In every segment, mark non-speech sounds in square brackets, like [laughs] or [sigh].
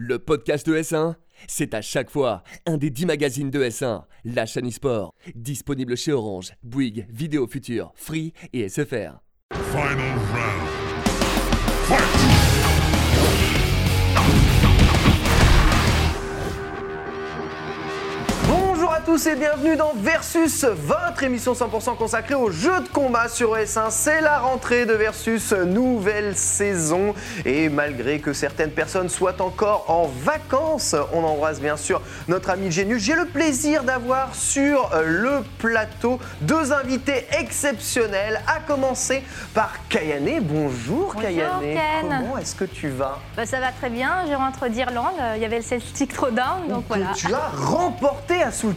Le podcast de S1, c'est à chaque fois un des 10 magazines de S1, la chaîne e-sport, disponible chez Orange, Bouygues, Vidéo Future, Free et SFR. Final round. Fight! Tous et bienvenue dans Versus, votre émission 100% consacrée aux jeux de combat sur S1. C'est la rentrée de Versus, nouvelle saison. Et malgré que certaines personnes soient encore en vacances, on embrasse bien sûr notre ami Genius. J'ai le plaisir d'avoir sur le plateau deux invités exceptionnels, à commencer par Kayane. Bonjour, Bonjour, Kayane. Ken. Comment est-ce que tu vas? Bah, ça va très bien, je rentre d'Irlande, euh, il y avait le Celtic Throwdown, donc voilà. Tu as remporté à Soul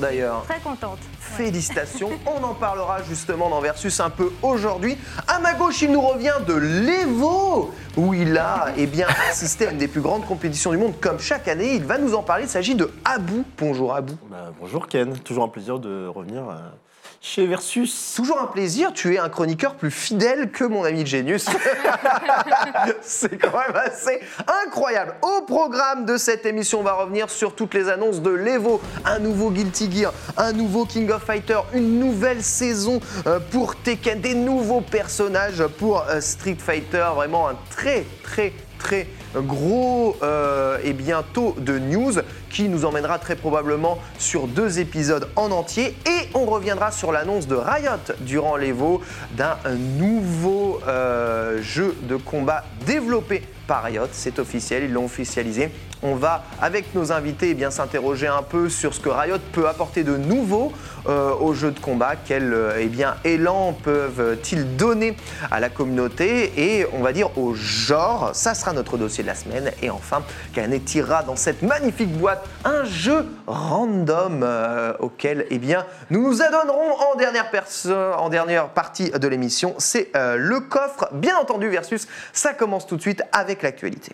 D'ailleurs. Très contente. Félicitations, [laughs] on en parlera justement dans Versus un peu aujourd'hui. À ma gauche, il nous revient de l'Evo, où il a eh bien, [laughs] assisté à une des plus grandes compétitions du monde, comme chaque année. Il va nous en parler, il s'agit de Abou. Bonjour Abou. Bah, bonjour Ken, toujours un plaisir de revenir euh, chez Versus. Toujours un plaisir, tu es un chroniqueur plus fidèle que mon ami Genius. [laughs] C'est quand même assez incroyable. Au programme de cette émission, on va revenir sur toutes les annonces de l'Evo, un nouveau Guilty Gear, un nouveau King of Fighter, une nouvelle saison euh, pour Tekken, des nouveaux personnages pour euh, Street Fighter. Vraiment un très très très gros euh, et bientôt de news qui nous emmènera très probablement sur deux épisodes en entier et on reviendra sur l'annonce de Riot durant l'Evo d'un nouveau euh, jeu de combat développé par Riot, c'est officiel, ils l'ont officialisé. On va, avec nos invités, eh bien s'interroger un peu sur ce que Riot peut apporter de nouveau euh, au jeu de combat, quel euh, eh bien, élan peuvent-ils donner à la communauté? Et on va dire au genre. Ça sera notre dossier de la semaine. Et enfin, Canet tirera dans cette magnifique boîte un jeu random euh, auquel eh bien, nous nous adonnerons en dernière, partie de l'émission. C'est euh, le coffre, bien entendu, versus. Ça commence tout de suite avec l'actualité.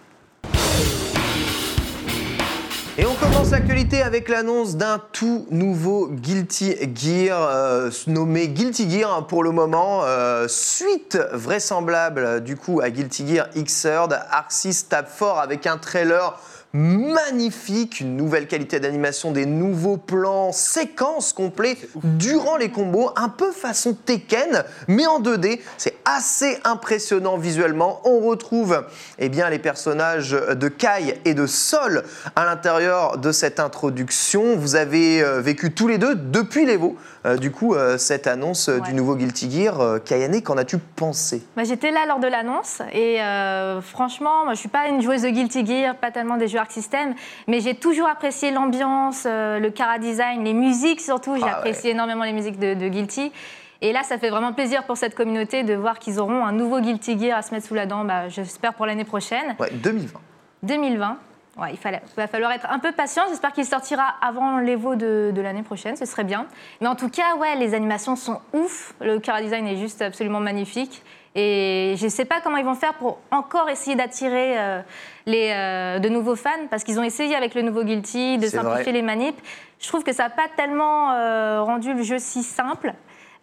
Et on commence l'actualité avec l'annonce d'un tout nouveau Guilty Gear, euh, nommé Guilty Gear hein, pour le moment, suite vraisemblable du coup à Guilty Gear Xrd. 6 tape fort avec un trailer magnifique, une nouvelle qualité d'animation, des nouveaux plans, séquences complets durant les combos, un peu façon Tekken, mais en 2D. C'est assez impressionnant visuellement. On retrouve eh bien, les personnages de Kai et de Sol à l'intérieur de cette introduction. Vous avez euh, vécu tous les deux depuis l'Evo, euh, du coup, euh, cette annonce euh, du nouveau Guilty Gear. Euh, Kayane, qu'en as-tu pensé? Bah, J'étais là lors de l'annonce et euh, franchement, moi, je suis pas une joueuse de Guilty Gear, pas tellement des jeux System, mais j'ai toujours apprécié l'ambiance, euh, le cara design, les musiques surtout. J'ai Ah ouais. apprécié énormément les musiques de, de Guilty. Et là, ça fait vraiment plaisir pour cette communauté de voir qu'ils auront un nouveau Guilty Gear à se mettre sous la dent, bah, j'espère pour l'année prochaine. Ouais, 2020. 2020. Ouais, il fallait, va falloir être un peu patient. J'espère qu'il sortira avant l'Evo de, de l'année prochaine, ce serait bien. Mais en tout cas, ouais, les animations sont ouf. Le chara design est juste absolument magnifique. Et je ne sais pas comment ils vont faire pour encore essayer d'attirer euh, les, euh, de nouveaux fans, parce qu'ils ont essayé avec le nouveau Guilty de simplifier vrai. les manips. Je trouve que ça n'a pas tellement euh, rendu le jeu si simple.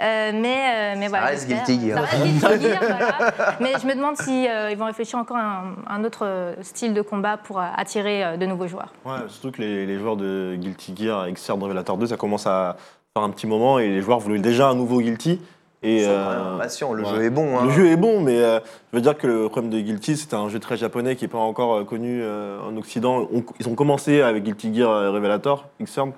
Euh, mais, euh, mais voilà, reste j'espère. Guilty Gear. Ça reste Guilty Gear, voilà. Mais je me demande si euh, ils vont réfléchir encore à un, un autre style de combat pour euh, attirer euh, de nouveaux joueurs. Ouais, surtout que les, les joueurs de Guilty Gear et Xrd Revelator 2, ça commence à faire un petit moment et les joueurs voulaient déjà un nouveau Guilty. Et, euh, vraiment impatients, le ouais. jeu est bon. hein. Le jeu est bon, mais euh, je veux dire que le problème de Guilty, c'était un jeu très japonais qui n'est pas encore euh, connu euh, en Occident. On- ils ont commencé avec Guilty Gear Revelator, Xrd.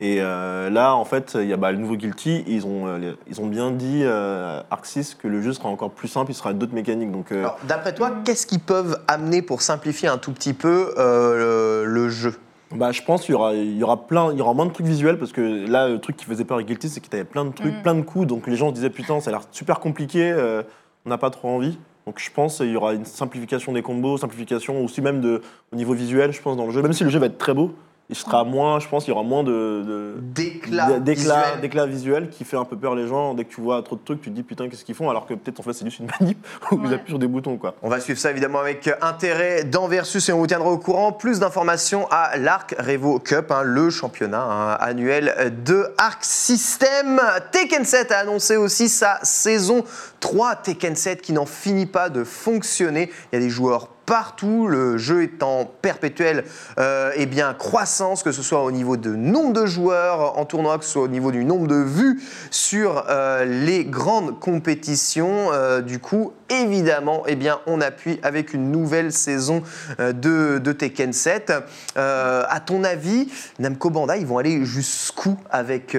Et là, en fait, il y a bah, le nouveau Guilty. Ils ont, les- ils ont bien dit, Arc 6, que le jeu sera encore plus simple, il sera d'autres mécaniques. Donc, d'après toi, qu'est-ce qu'ils peuvent amener pour simplifier un tout petit peu le, le jeu? Bah, je pense qu'il y aura, il y aura plein, il y aura moins de trucs visuels parce que là, le truc qui faisait peur avec Guilty, c'est qu'il y avait plein de trucs, Mm. plein de coups. Donc les gens se disaient putain, ça a l'air super compliqué, euh, on n'a pas trop envie. Donc je pense qu'il y aura une simplification des combos, simplification aussi même de, au niveau visuel, je pense dans le jeu. Même si le jeu va être très beau, il sera moins, je pense, qu'il y aura moins de, de- D'éclat d'éclat visuel. d'éclat visuel qui fait un peu peur les gens. Dès que tu vois trop de trucs, tu te dis putain, qu'est-ce qu'ils font? Alors que peut-être en fait c'est juste une [laughs] manip où ils Ouais. appuient sur des boutons quoi. On va suivre ça évidemment avec intérêt dans Versus et on vous tiendra au courant. Plus d'informations à l'Arc Revo Cup, hein, le championnat hein, annuel de Arc System. Tekken 7 a annoncé aussi sa saison 3. Tekken 7 qui n'en finit pas de fonctionner. Il y a des joueurs partout. Le jeu est en perpétuelle euh, eh bien, croissance, que ce soit au niveau de nombre de joueurs en tournoi, que ce soit au niveau du nombre de vues sur euh, les grandes compétitions. Euh, du coup, évidemment, eh bien, on appuie avec une nouvelle saison de, de Tekken 7. Euh, à ton avis, Namco Bandai, ils vont aller jusqu'où avec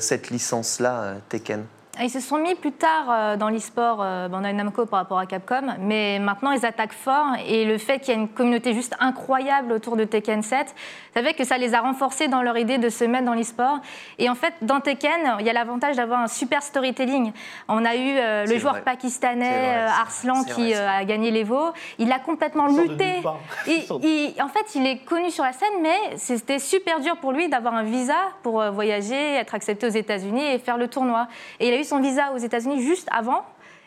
cette licence-là, Tekken? Ils se sont mis plus tard euh, dans l'e-sport euh, Bandai Namco par rapport à Capcom, mais maintenant ils attaquent fort et le fait qu'il y a une communauté juste incroyable autour de Tekken 7, ça fait que ça les a renforcés dans leur idée de se mettre dans l'e-sport. Et en fait, dans Tekken, il y a l'avantage d'avoir un super storytelling. On a eu euh, le joueur vrai. pakistanais vrai, euh, c'est- Arslan qui vrai, euh, a gagné l'Evo. Il a complètement lutté. Et- [laughs] en fait, il est connu sur la scène, mais c'était super dur pour lui d'avoir un visa pour voyager, être accepté aux États-Unis et faire le tournoi. Et il a eu son visa aux États-Unis juste avant.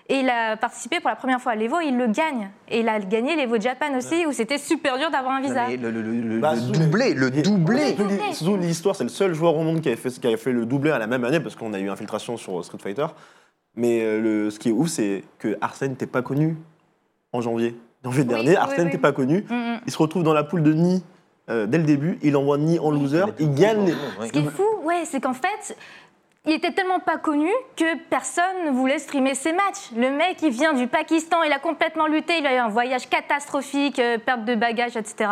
Et il a participé pour la première fois à l'Evo, il le gagne. Et il a gagné l'Evo Japan aussi, où c'était super dur d'avoir un visa. le, le- le- le- Bah, le doublé, le doublé. Surtout l'histoire, c'est le seul joueur au monde qui avait fait, qui avait fait le doublé à la même année parce qu'on a eu infiltration sur Street Fighter. Mais euh, le, ce qui est ouf, c'est que Arsène n'était pas connu en janvier. Janvier Oui, dernier, oui, Arsène oui. n'était pas connu. Mm, mm. Il se retrouve dans la poule de Ni euh, dès le début. Il envoie Ni en loser. Il gagne. les- Ce qui est fou, ouais, c'est qu'en fait, il était tellement pas connu que personne ne voulait streamer ses matchs. Le mec, il vient du Pakistan, il a complètement lutté, il a eu un voyage catastrophique, euh, perte de bagages, etc.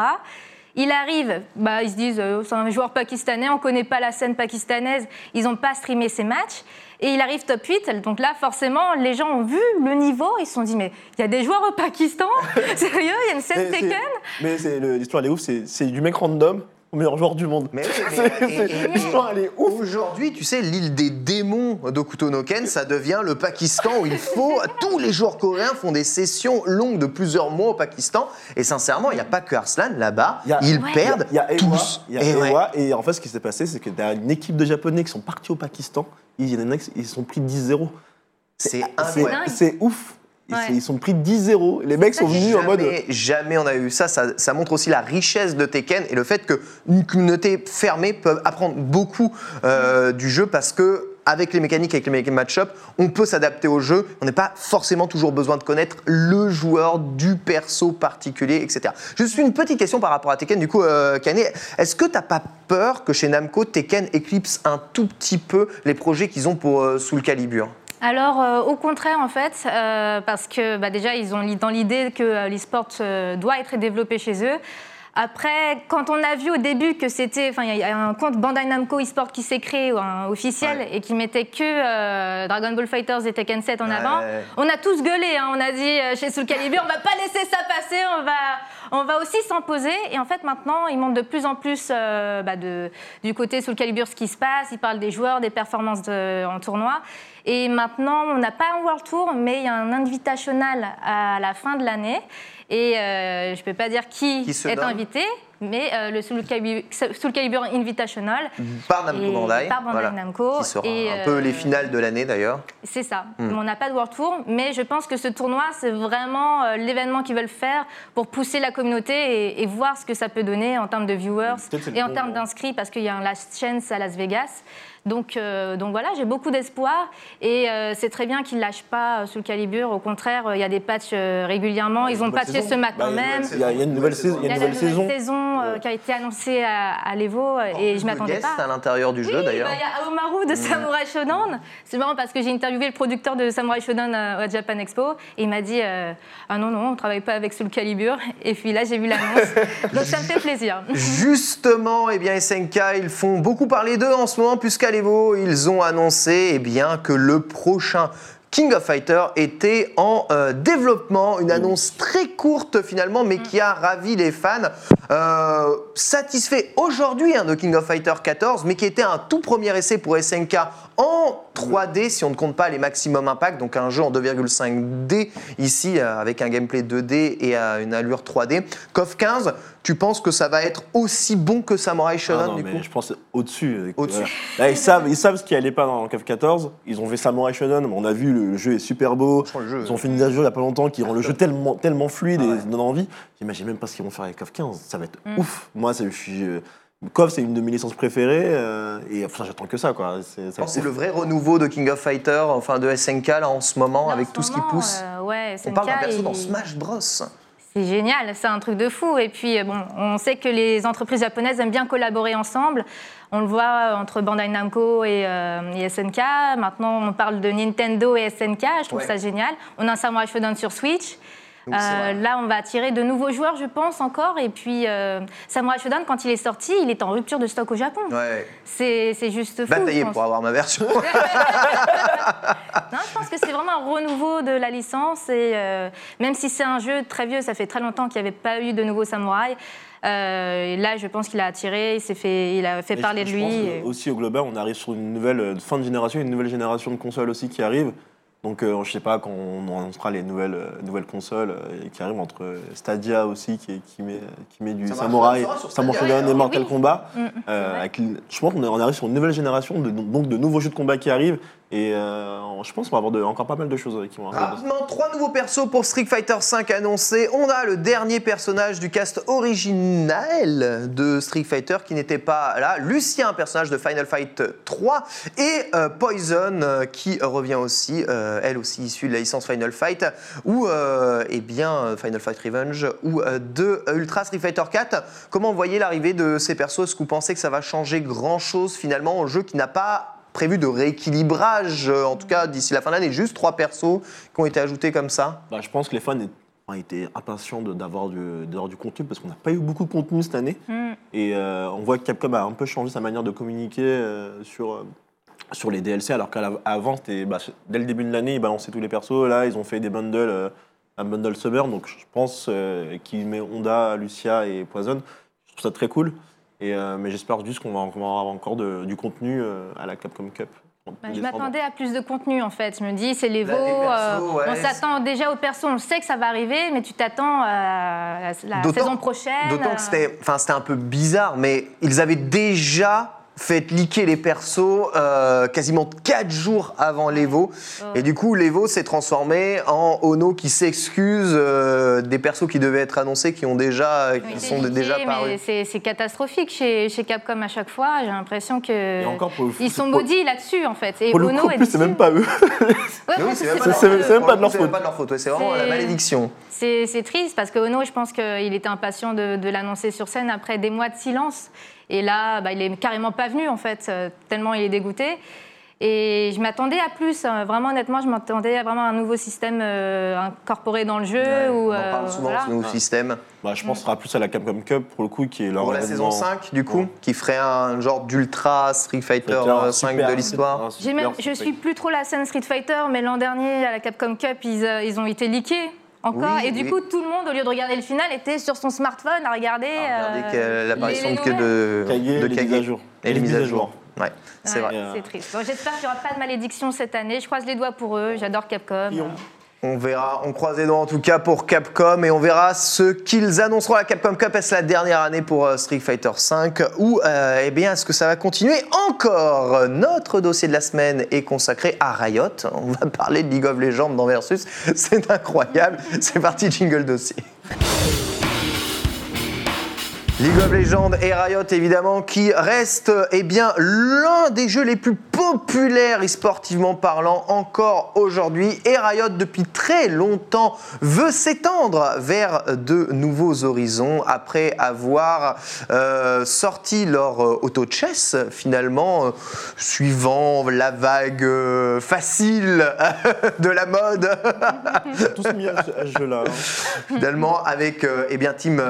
Il arrive, bah, ils se disent, euh, c'est un joueur pakistanais, on connaît pas la scène pakistanaise, ils n'ont pas streamé ses matchs. Et il arrive top 8, donc là, forcément, les gens ont vu le niveau, ils se sont dit, mais il y a des joueurs au Pakistan? [laughs] Sérieux, il y a une scène Tekken? Mais l'histoire, elle est ouf. C'est du mec random au meilleur joueur du monde. Mais [laughs] L'histoire, elle est ouf. Aujourd'hui, tu sais, l'île des démons d'Okuto no Ken, ça devient le Pakistan où il faut. Tous les joueurs coréens font des sessions longues de plusieurs mois au Pakistan. Et sincèrement, il n'y a pas que Arslan là-bas. Y a- Ils Ouais. perdent Il y a Ewa, tous. y a Et ouais. Ewa, et en fait, ce qui s'est passé, c'est que derrière une équipe de Japonais qui sont partis au Pakistan, il y en a qui ils sont pris 10-0. C'est C'est incroyable. c'est ouf. Ils- Ouais. Ils sont pris 10-0. Les mecs sont venus en mode. Jamais, on a eu ça. ça. ça montre aussi la richesse de Tekken et le fait qu'une communauté fermée peut apprendre beaucoup euh, du jeu parce que avec les mécaniques, avec les match-up, on peut s'adapter au jeu. On n'a pas forcément toujours besoin de connaître le joueur du perso particulier, etc. Juste une petite question par rapport à Tekken. Du coup, euh, Kané, est-ce que tu n'as pas peur que chez Namco, Tekken éclipse un tout petit peu les projets qu'ils ont pour euh, Soul Calibur? Alors, euh, au contraire, en fait, euh, parce que bah, déjà, ils ont dans l'idée que euh, l'e-sport euh, doit être développé chez eux. Après, quand on a vu au début que c'était, enfin, il y a un compte Bandai Namco eSport qui s'est créé, un officiel, Ouais. et qui mettait que euh, Dragon Ball Fighters et Tekken 7 en Ouais. avant, on a tous gueulé. hein. on a dit euh, chez Soul Calibur, on va pas laisser ça passer, on va, on va aussi s'imposer. Et en fait, maintenant, ils montrent de plus en plus euh, bah, de, du côté Soul Calibur ce qui se passe. Ils parlent des joueurs, des performances de- en tournoi. Et maintenant, on n'a pas un World Tour, mais il y a un invitational à la fin de l'année. Et euh, je ne peux pas dire qui, Qui se est donne invité, mais euh, le Soul Calibur, Soul Calibur Invitational. Par Namco Et Bandai. par Bandai Namco. Qui sera Et, un peu euh, les finales de l'année d'ailleurs. C'est ça. Hmm. On n'a pas de World Tour, mais je pense que ce tournoi, c'est vraiment euh, l'événement qu'ils veulent faire pour pousser la communauté et, et voir ce que ça peut donner en termes de viewers et en termes d'inscrits, parce qu'il y a un Last Chance à Las Vegas. Donc, euh, donc voilà, j'ai beaucoup d'espoir et euh, c'est très bien qu'ils ne lâchent pas euh, sous le calibre. Au contraire, euh, il y a des patchs régulièrement. Ils ont patché saison. ce matin Bah, même. saison. Il y a- il y a une nouvelle saison. Il y a une nouvelle saison. saison euh, Ouais. qui a été annoncée à, à l'Evo et je m'attendais pas. à l'intérieur du jeu Oui, d'ailleurs. bah, Il y a Aomaru de Samurai Shodown. C'est marrant parce que j'ai interviewé le producteur de Samurai Shodown au Japan Expo et il m'a dit euh, Ah non, non, on ne travaille pas avec Soul Calibur. Et puis là, j'ai vu l'annonce. [laughs] Donc ça me fait plaisir. Justement, eh bien, SNK, ils font beaucoup parler d'eux en ce moment, puisqu'à ils ont annoncé eh bien, que le prochain King of Fighter était en euh, développement. Une annonce très courte finalement, mais qui a ravi les fans. Euh, satisfait aujourd'hui hein, de King of Fighter 14, mais qui était un tout premier essai pour SNK en 3D, si on ne compte pas les maximum impact, donc un jeu en 2,5D ici, euh, avec un gameplay 2D et euh, une allure 3D. KOF 15, tu penses que ça va être aussi bon que Samurai Ah Shodown non, du mais coup je pense au-dessus. euh, Au-dessus. voilà. Là, ils savent, ils savent ce qui allait pas dans CAF 14. Ils ont fait Samurai Shodown. On a vu le, jeu est super beau. Le jeu- Ils ont fait une mise à jour il y a pas longtemps qui rend le jeu tellement, tellement fluide Ah et donne envie. J'imagine même pas ce qu'ils vont faire avec CAF 15. Ça va être Mm. ouf. Moi, je suis. KOF, c'est une de mes licences préférées euh, et enfin, j'attends que ça. quoi. C'est Je ça pense que c'est ouf. le vrai renouveau de King of Fighter, enfin de SNK là en ce moment, avec ce tout ce qui pousse. euh, ouais, On parle d'un SNK, perso dans il- Smash Bros. C'est génial, c'est un truc de fou. Et puis, euh, bon, on sait que les entreprises japonaises aiment bien collaborer ensemble. On le voit entre Bandai Namco et, euh, et SNK. Maintenant, on parle de Nintendo et SNK. Je trouve Ouais. ça génial. On a un Samurai Shodown sur Switch. Donc, Euh, là, on va attirer de nouveaux joueurs, je pense, encore. Et puis, euh, Samurai Shodown, quand il est sorti, il est en rupture de stock au Japon. Ouais. C'est c'est juste fou. Pense. pour avoir ma version. [laughs] Non, je pense que c'est vraiment un renouveau de la licence. Et euh, même si c'est un jeu très vieux, ça fait très longtemps qu'il n'y avait pas eu de nouveau samouraï. Euh, là, je pense qu'il a attiré, il, s'est fait, il a fait Et parler de je lui. pense et- aussi au global, on arrive sur une nouvelle fin de génération, une nouvelle génération de consoles aussi qui arrive. Donc euh, je sais pas quand on annoncera les nouvelles, euh, nouvelles consoles euh, qui arrivent entre euh, Stadia aussi qui, qui, met, qui met du Ça Samurai, Samurai Shodown et alors. Mortal Oui. Kombat. Mm, Euh, avec l- je pense qu'on est- on arrive sur une nouvelle génération de, donc de nouveaux jeux de combat qui arrivent et euh, je pense qu'on va avoir encore pas mal de choses qui vont arriver. Rapidement, trois nouveaux persos pour Street Fighter V annoncés. On a le dernier personnage du cast original de Street Fighter qui n'était pas là. Lucien, personnage de Final Fight 3. Et euh, Poison euh, qui revient aussi, elle aussi issue de la licence Final Fight. Ou, eh bien, Final Fight Revenge. Ou de Ultra Street Fighter 4. Comment voyez l'arrivée de ces persos? Est-ce que vous pensez que ça va changer grand-chose finalement au jeu qui n'a pas prévu de rééquilibrage, euh, en tout cas d'ici la fin de l'année, juste trois persos qui ont été ajoutés comme ça. Bah, je pense que les fans ont été impatients d'avoir du, d'avoir du contenu parce qu'on n'a pas eu beaucoup de contenu cette année. Mm. Et euh, on voit que Capcom a un peu changé sa manière de communiquer euh, sur, euh, sur les DLC, alors qu'avant, c'était bah, dès le début de l'année, ils balançaient tous les persos. Là, ils ont fait des bundles, euh, un bundle Summer. Donc je pense euh, qu'ils mettent Honda, Lucia et Poison. Je trouve ça très cool. Et, euh, mais j'espère juste qu'on va, avoir encore de- du contenu euh, à la Capcom Cup. Bah, je m'attendais à plus de contenu en fait. Je me dis, c'est les Bah, veaux. ouais. On s'attend déjà aux persos, on sait que ça va arriver, mais tu t'attends à la, saison prochaine. D'autant euh, que c'était, enfin, c'était un peu bizarre, mais ils avaient déjà fait leaker les persos euh, quasiment 4 jours avant l'Evo. Et du coup, l'Evo s'est transformé en Ono qui s'excuse euh, des persos qui devaient être annoncés, qui ont déjà, qui sont déjà parus. c'est- catastrophique chez, chez Capcom à chaque fois. J'ai l'impression que Et encore pour le ils sont maudits là-dessus en fait. Et Pour le Ono plus, c'est même pas eux. Ouais, [laughs] oui, c'est même, pas même de leur faute. C'est vraiment la malédiction. C'est c'est triste parce que Ono, je pense qu'il était impatient de, de l'annoncer sur scène après des mois de silence. Et là, bah, il est carrément pas venu en fait, euh, tellement il est dégoûté. Et je m'attendais à plus. hein. Vraiment, honnêtement, je m'attendais à vraiment un nouveau système euh, incorporé dans le jeu. Ouais, ou, on en parle euh, souvent voilà. de ce nouveau système. Bah, je pense sera plus à la Capcom Cup pour le coup, qui est leur Pour la saison événement- 5, du coup, Ouais. qui ferait un genre d'ultra Street Fighter Super, 5 super, de l'histoire. je Street suis plus trop la scène Street Fighter, mais l'an dernier, à la Capcom Cup, ils, ils ont été leakés encore. Oui, et du oui. coup, tout le monde, au lieu de regarder le final, était sur son smartphone à regarder. Regardez euh, l'apparition de, de, de les mises à jour. Et les mises à jour. Ouais, c'est Ouais, vrai. vrai. C'est triste. Bon, J'espère qu'il n'y aura pas de malédiction cette année. Je croise les doigts pour eux. J'adore Capcom. On verra, on croise les doigts en tout cas pour Capcom et on verra ce qu'ils annonceront à la Capcom Cup. Est-ce la dernière année pour euh, Street Fighter V ou euh, eh bien est-ce que ça va continuer encore? Notre dossier de la semaine est consacré à Riot. On va parler de League of Legends dans Versus. C'est incroyable. C'est parti, jingle dossier. League of Legends et Riot évidemment qui reste eh bien l'un des jeux les plus populaires e-sportivement parlant encore aujourd'hui et Riot depuis très longtemps veut s'étendre vers de nouveaux horizons après avoir euh, sorti leur euh, auto chess finalement euh, suivant la vague euh, facile [laughs] de la mode tous mis à ce, à ce jeu-là. hein. finalement avec eh bien Team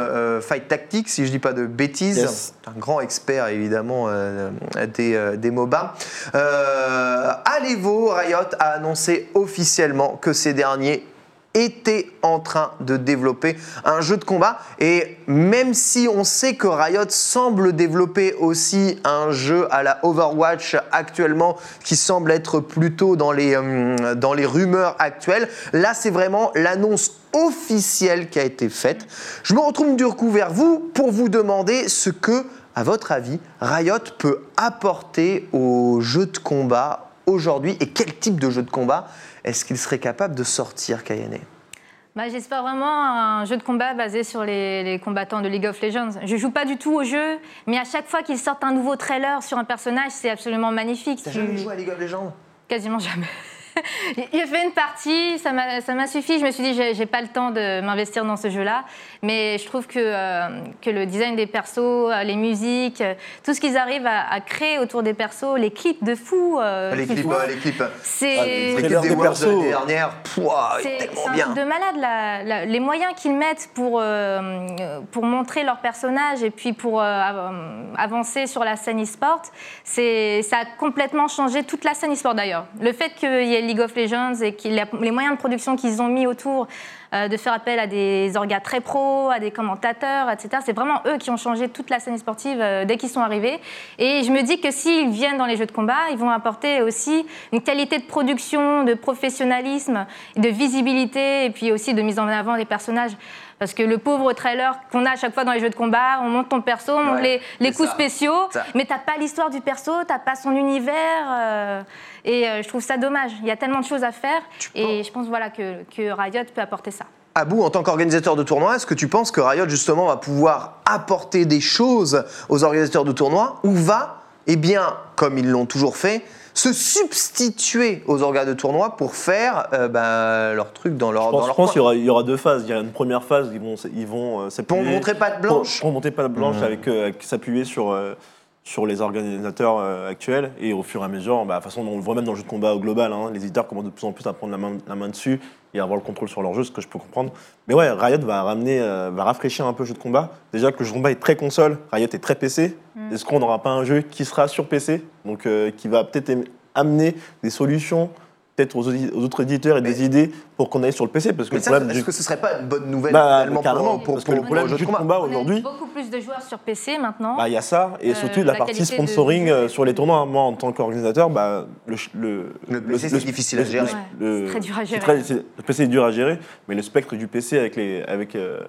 Fight Tactics si je dis pas de bêtises. Yes. un grand expert évidemment euh, des, euh, des MOBA. Euh, à l'Evo Riot a annoncé officiellement que ces derniers étaient en train de développer un jeu de combat. Et même si on sait que Riot semble développer aussi un jeu à la Overwatch actuellement qui semble être plutôt dans les, euh, dans les rumeurs actuelles, là c'est vraiment l'annonce officielle qui a été faite. Je me retrouve du coup vers vous pour vous demander ce que, à votre avis, Riot peut apporter au jeu de combat aujourd'hui et quel type de jeu de combat est-ce qu'il serait capable de sortir, Kayane? Bah, J'espère vraiment un jeu de combat basé sur les, les combattants de League of Legends. Je joue pas du tout au jeu, mais à chaque fois qu'ils sortent un nouveau trailer sur un personnage, c'est absolument magnifique. T'as Tu- jamais joué à League of Legends? Quasiment jamais. [laughs] J'ai fait une partie, ça m'a ça m'a suffi. Je me suis dit, j'ai pas le temps de m'investir dans ce jeu-là. Mais je trouve que, euh, que le design des persos, euh, les musiques, euh, tout ce qu'ils arrivent à, à créer autour des persos, les clips de fou. euh, Les clips, fou. euh, les clips. C'est. les trailers des de persos. l'année dernière, pouah, C'est tellement c'est un bien. truc de malade, la- la- les moyens qu'ils mettent pour, euh, pour montrer leur personnage et puis pour euh, av- avancer sur la scène e-sport, c'est- ça a complètement changé toute la scène e-sport d'ailleurs. Le fait qu'il y ait League of Legends et les moyens de production qu'ils ont mis autour, euh, de faire appel à des orgas très pros, à des commentateurs, etc., c'est vraiment eux qui ont changé toute la scène sportive euh, dès qu'ils sont arrivés. Et je me dis que s'ils viennent dans les jeux de combat, ils vont apporter aussi une qualité de production, de professionnalisme, de visibilité et puis aussi de mise en avant des personnages. Parce que le pauvre trailer qu'on a à chaque fois dans les jeux de combat, on monte ton perso, on monte Ouais, les, les c'est coups ça. spéciaux, Ça. mais t'as pas l'histoire du perso, t'as pas son univers. euh, et euh, je trouve ça dommage. Il y a tellement de choses à faire. Et je pense voilà, que, que Riot peut apporter ça. Abou, en tant qu'organisateur de tournoi, est-ce que tu penses que Riot justement va pouvoir apporter des choses aux organisateurs de tournois ou va, eh bien, comme ils l'ont toujours fait, se substituer aux organes de tournoi pour faire euh, bah, leur truc dans leur, Je dans pense, leur je pense coin. qu'il y aura, il y aura deux phases. Il y a une première phase, ils vont, ils vont euh, Pour s'appuyer- montrer patte blanche Pour, pour monter pas de blanche avec, euh, avec s'appuyer sur, euh, sur les organisateurs euh, actuels et au fur et à mesure, bah, de toute façon, on le voit même dans le jeu de combat au global, hein, les éditeurs commencent de plus en plus à prendre la main, la main dessus et à avoir le contrôle sur leur jeu, ce que je peux comprendre. Mais ouais, Riot va ramener, euh, va rafraîchir un peu le jeu de combat. Déjà que le jeu de combat est très console, Riot est très PC. Est-ce qu'on n'aura pas un jeu qui sera sur PC, donc euh, qui va peut-être am- amener des solutions peut-être aux, aux autres éditeurs et Mais- des idées pour qu'on aille sur le PC parce que ça, est-ce du- que ce serait pas une bonne nouvelle Bah, carrément, pour, pour, parce que pour- le pour problème le jeu du de combat combat aujourd'hui, beaucoup plus de joueurs sur PC maintenant. bah, il y a ça, et Euh, surtout la la partie de- sponsoring du jeu. euh, sur les tournois. Moi, en tant qu'organisateur, bah, le, le, Le PC, c'est difficile à gérer. le- c'est très dur à gérer. très- le PC est dur à gérer, mais le spectre du PC avec les, avec, euh,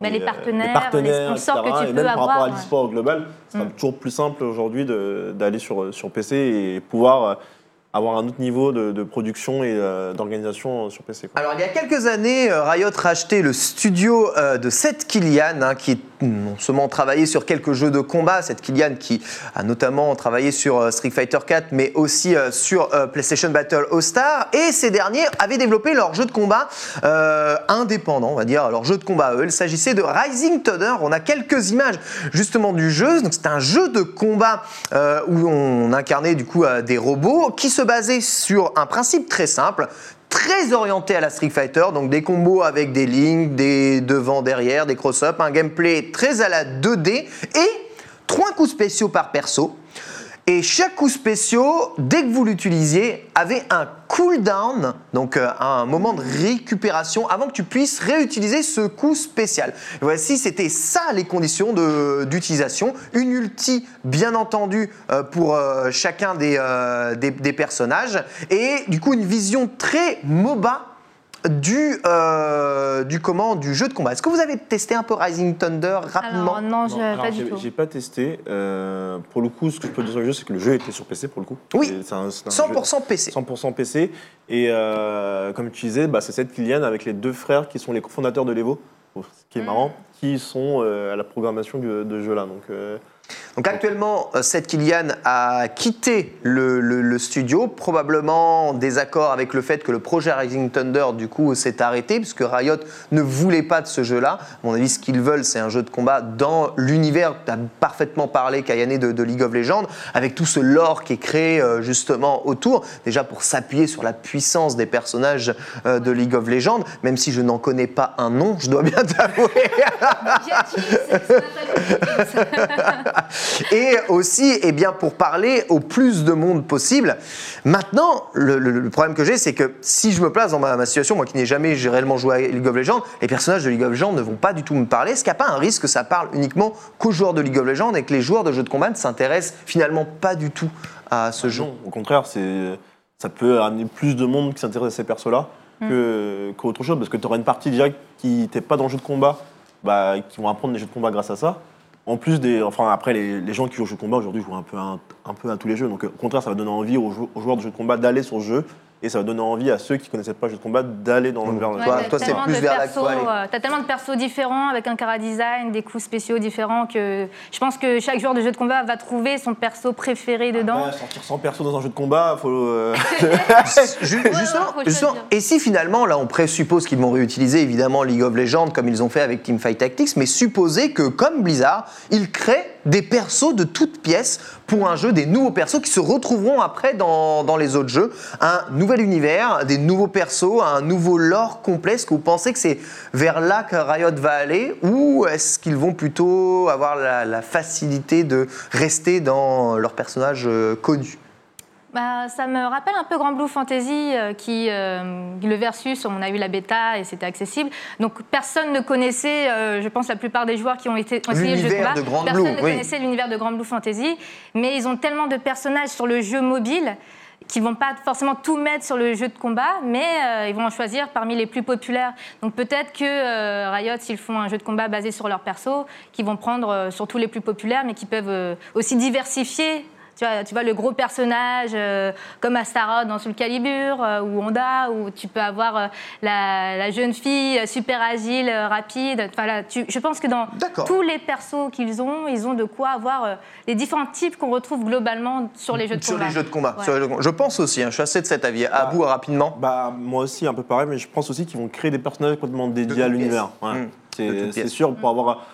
Mais les euh, partenaires, les sponsors que tu et peux même par rapport avoir, à ouais. l'e-sport global, c'est Mm. toujours plus simple aujourd'hui de- d'aller sur, sur PC et pouvoir euh, avoir un autre niveau de, production et euh, d'organisation sur PC. Alors, il y a quelques années, euh, Riot rachetait le studio euh, de Seth Killian, hein, qui non seulement travaillé sur quelques jeux de combat, Seth Killian qui a notamment travaillé sur euh, Street Fighter 4, mais aussi euh, sur euh, PlayStation Battle All-Star. Et ces derniers avaient développé leur jeu de combat indépendant, on va dire, leur jeu de combat eux. Il s'agissait de Rising Thunder. On a quelques images justement du jeu. Donc, c'est un jeu de combat où on incarnait du coup des robots qui se basait sur un principe très simple très orienté à la Street Fighter, donc des combos avec des lignes, des devant, derrière, des cross-up, un gameplay très à la 2D et trois coups spéciaux par perso. Et chaque coup spéciaux, dès que vous l'utilisiez, avait un cooldown, donc euh, un moment de récupération avant que tu puisses réutiliser ce coup spécial. Voici, c'était ça les conditions d'utilisation. Une ulti, bien entendu, euh, pour euh, chacun des personnages. Et du coup, une vision très MOBA du, euh, du, comment, du jeu de combat. Est-ce que vous avez testé un peu Rising Thunder rapidement Alors non, je- Non, alors, pas du j'ai- tout. J'ai pas testé. Euh, pour le coup, ce que je peux dire sur le jeu, c'est que le jeu était sur PC pour le coup. Oui. C'est un- c'est un 100% PC. 100% PC. Et euh, comme tu disais, bah, c'est cette Kylian avec les deux frères qui sont les cofondateurs de l'Evo, ce qui est Mm. marrant, qui sont euh, à la programmation du- de ce jeu-là. Donc, euh, Donc actuellement, euh, Seth Killian a quitté le, le- le studio, probablement en désaccord avec le fait que le projet Rising Thunder, du coup, s'est arrêté, puisque Riot ne voulait pas de ce jeu-là. À mon avis, ce qu'ils veulent, c'est un jeu de combat dans l'univers, tu as parfaitement parlé, Kayane, de, de League of Legends, avec tout ce lore qui est créé euh, justement autour, déjà pour s'appuyer sur la puissance des personnages euh, de League of Legends, même si je n'en connais pas un nom, je dois bien [laughs] t'avouer. [laughs] Et aussi eh bien, pour parler au plus de monde possible. Maintenant, le, le- le problème que j'ai, c'est que si je me place dans ma, ma situation, moi qui n'ai jamais réellement joué à League of Legends, les personnages de League of Legends ne vont pas du tout me parler. Est-ce qu'il n'y a pas un risque que ça parle uniquement qu'aux joueurs de League of Legends et que les joueurs de jeux de combat ne s'intéressent finalement pas du tout à ce jeu? non, au contraire, c'est, ça peut amener plus de monde qui s'intéresse à ces persos-là que, qu'autre chose, parce que tu auras une partie déjà qui n'était pas dans le jeu de combat, bah, qui vont apprendre les jeux de combat grâce à ça. En plus des, enfin après les, les gens qui jouent au jeu de combat aujourd'hui jouent un peu à, un peu à tous les jeux, donc au contraire ça va donner envie aux, aux joueurs de jeux de combat d'aller sur le jeu et ça va donner envie à ceux qui connaissaient pas le jeu de combat d'aller dans le vers Ouais. Toi, c'est plus vers persos, l'actuel. euh, T'as tellement de persos différents avec un cara design, des coups spéciaux différents que je pense que chaque joueur de jeu de combat va trouver son perso préféré dedans. Ouais, sortir 100 persos dans un jeu de combat, faut. euh, [laughs] ouais, justement, et si finalement, là on présuppose qu'ils vont réutiliser évidemment League of Legends comme ils ont fait avec Teamfight Tactics, mais supposer que comme Blizzard, ils créent des persos de toutes pièces pour un jeu, des nouveaux persos qui se retrouveront après dans, dans les autres jeux. Un nouvel univers, des nouveaux persos, un nouveau lore complet. Est-ce que vous pensez que c'est vers là que Riot va aller ou est-ce qu'ils vont plutôt avoir la, la facilité de rester dans leurs personnages euh, connus Bah, ça me rappelle un peu Grand Blue Fantasy, euh, qui, euh, le versus, on a eu la bêta et c'était accessible. Donc personne ne connaissait, euh, je pense la plupart des joueurs qui ont été ont essayé le jeu de combat, de Grand personne Blue, ne oui. connaissait l'univers de Grand Blue Fantasy, mais ils ont tellement de personnages sur le jeu mobile qu'ils vont pas forcément tout mettre sur le jeu de combat, mais euh, ils vont en choisir parmi les plus populaires. Donc peut-être que euh, Riot, s'ils font un jeu de combat basé sur leur perso, qu'ils vont prendre euh, surtout les plus populaires, mais qui peuvent aussi diversifier. Tu vois, tu vois, le gros personnage euh, comme Astaroth dans Soul Calibur euh, ou Honda, où tu peux avoir euh, la, la jeune fille super agile, euh, rapide. Enfin, là, tu- je pense que dans tous les persos qu'ils ont, ils ont de quoi avoir euh, les différents types qu'on retrouve globalement sur les jeux de sur combat. les jeux de combat. Ouais. sur les jeux de combat. Je pense aussi, hein, je suis assez de cet avis. À bout rapidement. Bah, moi aussi, un peu pareil, mais je pense aussi qu'ils vont créer des personnages complètement dédiés à l'univers. Ouais. Mm. De C'est sûr, pour avoir,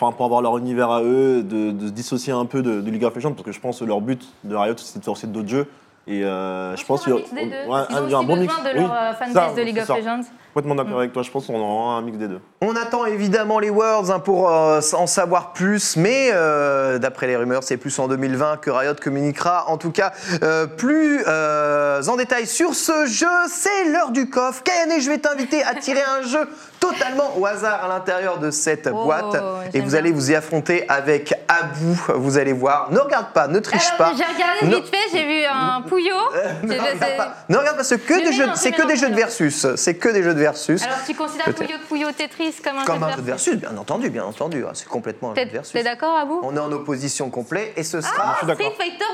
enfin, pour avoir leur univers à eux, de, de se dissocier un peu de, de League of Legends, parce que je pense que leur but de Riot, c'est de sortir d'autres jeux. Et euh, je pense qu'il y a un bon mix. de leur Oui, euh, fanbase de League of ça. Legends. Complètement d'accord avec toi, je pense qu'on aura un mix des deux. On attend évidemment les Worlds hein, pour euh, en savoir plus, mais euh, d'après les rumeurs, c'est plus en 2020 que Riot communiquera. En tout cas, euh, plus euh, en détail sur ce jeu, c'est l'heure du coffre. Kayane, je vais t'inviter à tirer un jeu totalement au hasard à l'intérieur de cette Oh, boîte. Et vous allez vous y affronter avec Abou. Vous allez voir. Ne regarde pas, ne triche Alors, pas. j'ai regardé vite fait, j'ai vu un pouillot. [laughs] Ne regarde pas. Ne regarde pas, c'est que Je des jeux, que des jeux de versus. C'est que des jeux de versus. Alors, tu considères. Puyo Puyo Tetris comme un Comme un jeu jeu de de versus, bien entendu, bien entendu. Ah, C'est complètement un jeu de versus. t'es d'accord, Abou On est en opposition complet et ce sera Ah. Street Fighter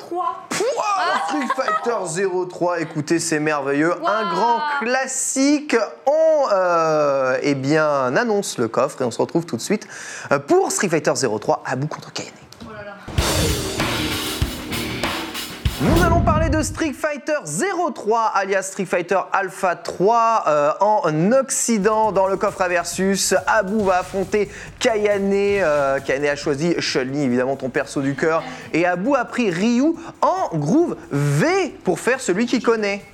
03 Street Fighter 03. Écoutez, c'est merveilleux. Un Wow. grand classique. On euh, eh bien, annonce le coffre et on se retrouve tout de suite euh, pour Street Fighter 03 à bout contre Kayane. Nous allons parler de Street Fighter 03, alias Street Fighter Alpha 3 euh, en Occident dans le coffre à versus. Abou va affronter Kayane. euh, Kayane a choisi Chun-Li, évidemment ton perso du cœur. Et Abou a pris Ryu en groove V pour faire celui qu'il connaît.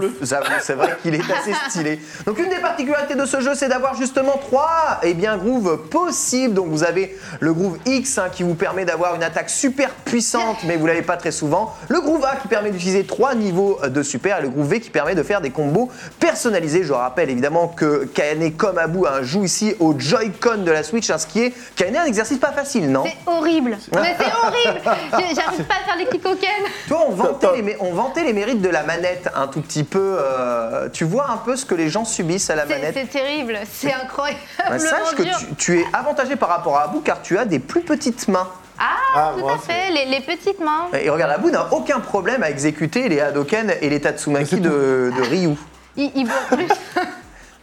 [laughs] J'avoue, c'est vrai qu'il est assez stylé. Donc une des particularités de ce jeu, c'est d'avoir justement trois eh bien, grooves possibles. Donc vous avez le groove X hein, qui vous permet d'avoir une attaque super puissante, mais vous l'avez pas très souvent. Le groove A qui permet d'utiliser trois niveaux de super et le groove V qui permet de faire des combos personnalisés. Je rappelle évidemment que Kayane comme Abou hein, joue ici au Joy-Con de la Switch, hein, ce qui est Kayane un exercice pas facile, non? C'est horrible Mais c'est horrible [laughs] J'arrive pas à faire les clicocaines Toi, on vantait, les, on vantait les mérites de la manette un tout petit peu. euh, tu vois un peu ce que les gens subissent à la manette. c'est terrible, c'est incroyable Bah, sache que tu, tu es avantagé par rapport à Abou car tu as des plus petites mains. Ah, Ah, tout moi, à fait, les, les petites mains. Et regarde, Abou n'a aucun problème à exécuter les Hadoken et les Tatsumaki de, de Ryu. Ils voient plus. [laughs]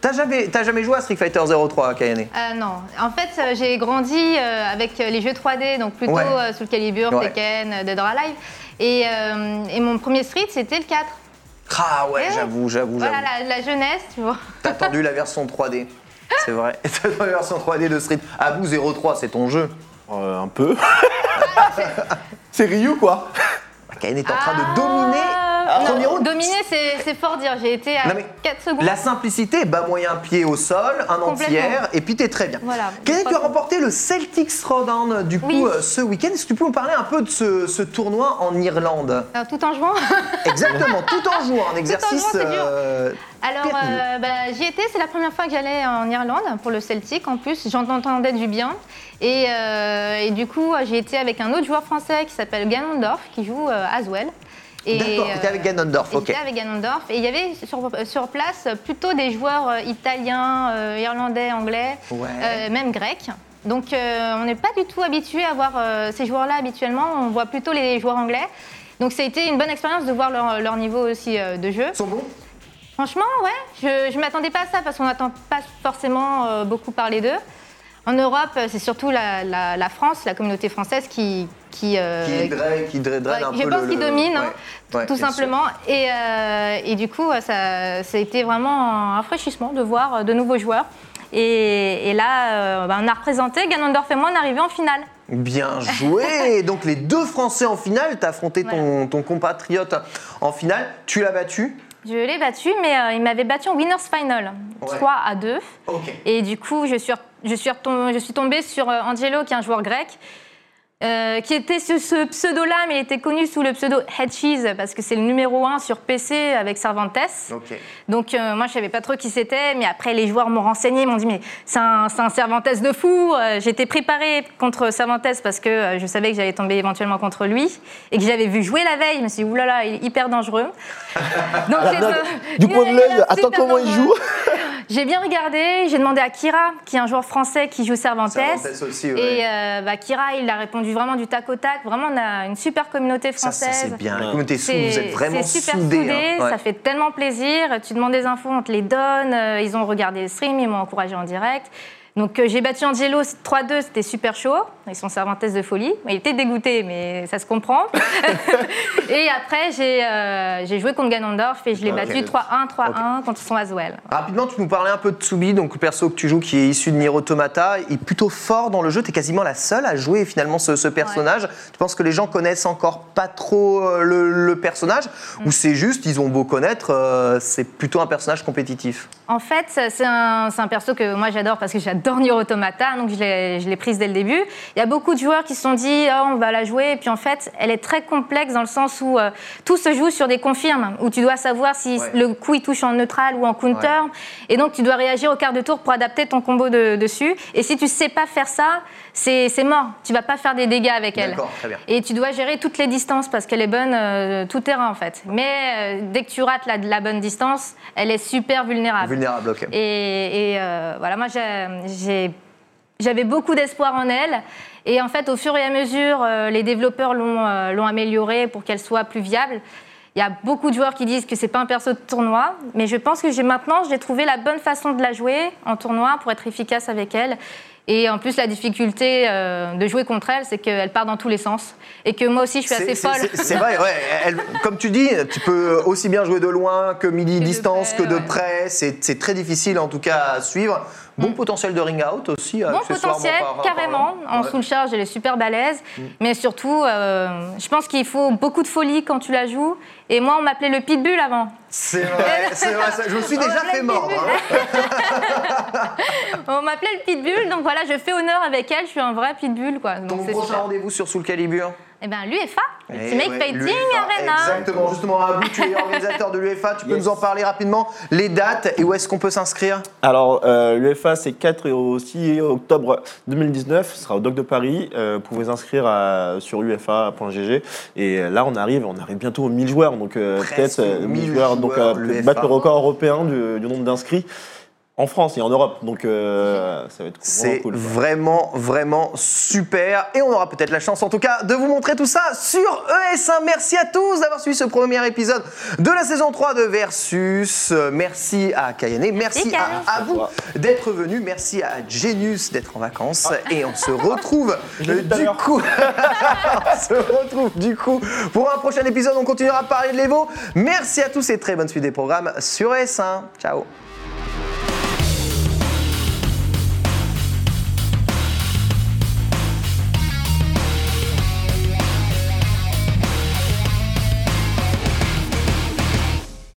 T'as jamais, jamais joué à Street Fighter 03, Kayane? Euh, non, en fait, euh, j'ai grandi euh, avec les jeux 3D, donc plutôt Ouais. euh, Soul Calibur, Ouais. Tekken, Dead or Alive. Et, euh, et mon premier Street, c'était le 4. Ah ouais, Ouais. j'avoue, j'avoue, Voilà, j'avoue. la, la jeunesse, tu vois. T'as attendu la version 3D. C'est vrai. [laughs] T'as attendu la version 3D de Street. Abou 03, c'est ton jeu. Euh, un peu. [laughs] c'est Ryu, quoi. Kayane est en train de dominer. Ah, Premier round. dominer, c'est fort dire. J'ai été à Non, mais 4 secondes. La simplicité, bas moyen pied au sol, un entière, et puis t'es très bien. Voilà. Kayane, tu as remporté le Celtics Throwdown du coup Oui. euh, ce week-end? Est-ce que tu peux nous parler un peu de ce, ce tournoi en Irlande? Alors, tout en jouant. [laughs] Exactement, tout en jouant, un exercice. jouant, c'est dur. euh, Alors, euh, bah, j'y étais, c'est la première fois que j'allais en Irlande pour le Celtic. En plus, j'en entendais du bien. Et, euh, et du coup, j'ai été avec un autre joueur français qui s'appelle Ganondorf, qui joue euh, Aswell. D'accord, euh, avec Ganondorf, et ok. Avec Ganondorf. Et il y avait sur, sur place plutôt des joueurs euh, italiens, euh, irlandais, anglais, Ouais. euh, même grecs. Donc, euh, on n'est pas du tout habitué à voir euh, ces joueurs-là habituellement. On voit plutôt les joueurs anglais. Donc ça a été une bonne expérience de voir leur, leur niveau aussi euh, de jeu. Ils sont bons? Franchement, ouais, je ne m'attendais pas à ça parce qu'on n'entend pas forcément euh, beaucoup parler d'eux. En Europe, euh, c'est surtout la, la- la France, la communauté française qui. Qui, euh, Qui draine, qui draine ouais, un je peu pense le- dominent, hein, Ouais, ouais, tout simplement. Et, euh, et du coup, ça, ça a été vraiment un rafraîchissement de voir euh, de nouveaux joueurs. Et, et là, euh, bah, on a représenté, Ganondorf et moi, on est en finale. Bien [laughs] joué Donc les deux Français en finale, t'as affronté ton, ton compatriote en finale, tu l'as battu? Je l'ai battu, mais il m'avait battu en Winners Final, Ouais. 3 à 2. Ok. Et du coup, je suis, je suis, je suis tombée sur Angelo, qui est un joueur grec, euh, qui était ce, ce pseudo-là, mais il était connu sous le pseudo Head Cheese, parce que c'est le numéro 1 sur PC avec Cervantes. Donc euh, moi, je savais pas trop qui c'était, mais après, les joueurs m'ont renseigné, m'ont dit, mais c'est un, un Cervantes de fou. Euh, J'étais préparée contre Cervantes parce que je savais que j'allais tomber éventuellement contre lui, et que j'avais vu jouer la veille. Je me suis dit, oulala, il est hyper dangereux. [laughs] Donc, Ah, du est- de l'œil, attends comment il joue. [laughs] J'ai bien regardé, j'ai demandé à Kira, qui est un joueur français qui joue Cervantes. Cervantes aussi, ouais. Et bah, Kira, il a répondu vraiment du tac au tac. Vraiment, on a une super communauté Ça, ça, française. c'est bien. La communauté vous êtes vraiment super soudés. soudé, hein. Ouais. ça fait tellement plaisir. Tu demandes des infos, on te les donne. Euh, Ils ont regardé le stream, ils m'ont encouragé en direct. Donc euh, j'ai battu Angelo 3-2, c'était super chaud. Ils sont Cervantes de folie. Il était dégoûté, mais ça se comprend. [laughs] [laughs] et après, j'ai euh, joué contre Ganondorf et je l'ai Ok. battu 3-1, 3-1 contre son Aswell. Rapidement, tu nous parlais un peu de Tsubi, donc le perso que tu joues qui est issu de Nier Automata. Il est plutôt fort dans le jeu. Tu es quasiment la seule à jouer finalement ce, ce personnage. Tu penses que les gens connaissent encore pas trop euh, le, le personnage Mm. Ou c'est juste, ils ont beau connaître, euh, c'est plutôt un personnage compétitif? En fait, c'est un, c'est un perso que moi j'adore parce que j'adore Nier Automata, donc je l'ai prise dès le début. Il y a beaucoup de joueurs qui se sont dit oh, on va la jouer, et puis en fait, elle est très complexe dans le sens où euh, tout se joue sur des confirmes, où tu dois savoir si Ouais. le coup il touche en neutral ou en counter, et donc tu dois réagir au quart de tour pour adapter ton combo de- dessus. Et si tu sais pas faire ça, c'est mort. Tu vas pas faire des dégâts avec elle. Très bien. Et tu dois gérer toutes les distances parce qu'elle est bonne euh, tout terrain en fait. Mais euh, dès que tu rates la, la bonne distance, elle est super vulnérable. Vulnérable, ok. Et, et, euh, voilà, moi j'ai- j'avais beaucoup d'espoir en elle. Et en fait, au fur et à mesure, euh, les développeurs l'ont euh, l'ont améliorée pour qu'elle soit plus viable. Il y a beaucoup de joueurs qui disent que c'est pas un perso de tournoi, mais je pense que j'ai maintenant j'ai trouvé la bonne façon de la jouer en tournoi pour être efficace avec elle. Et en plus, la difficulté euh, de jouer contre elle, c'est qu'elle part dans tous les sens. Et que moi aussi, je suis assez folle. c'est- vrai, ouais. Elle- comme tu dis, tu peux aussi bien jouer de loin que midi-distance, que près, de près. C'est très difficile en tout cas à suivre. Bon potentiel de ring out aussi. Bon potentiel, par- carrément. En Ouais. soul charge, elle est super balèze. Mais surtout, euh, je pense qu'il faut beaucoup de folie quand tu la joues. Et moi, on m'appelait le pitbull avant. C'est vrai, c'est vrai. Je me suis [laughs] déjà fait mordre. hein. [laughs] On m'appelait le pitbull. Donc voilà, je fais honneur avec elle. Je suis un vrai pitbull, quoi. Donc Ton prochain rendez-vous sur Soul Calibur? Eh bien, l'UFA, Eh Ultimate ouais, Fighting l'UEFA, Arena. Exactement, justement, Abou, tu es organisateur de l'UEFA, tu peux Yes. nous en parler rapidement, les dates et où est-ce qu'on peut s'inscrire? Alors, euh, l'UEFA, c'est 4 et au 6 octobre 2019. Ce sera au Doc de Paris. Euh, vous pouvez vous inscrire à- sur ufa.gg. Et là, on arrive, on arrive bientôt aux 1000 joueurs. Donc, euh, peut-être euh, 1000 1000 joueurs. Donc, joueurs, euh, l'UEFA. battre le record européen du, du nombre d'inscrits en France et en Europe. Donc, euh, ça va être C'est vraiment cool. quoi. vraiment, vraiment super. Et on aura peut-être la chance, en tout cas, de vous montrer tout ça sur ES1. Merci à tous d'avoir suivi ce premier épisode de la saison 3 de Versus. Merci à Kayane, merci à Abou d'être venu, merci à Genius d'être en vacances. Et on se retrouve [laughs] euh, du coup. [laughs] on se retrouve du coup pour un prochain épisode. On continuera à parler de l'Evo. Merci à tous et très bonne suite des programmes sur ES1. Ciao.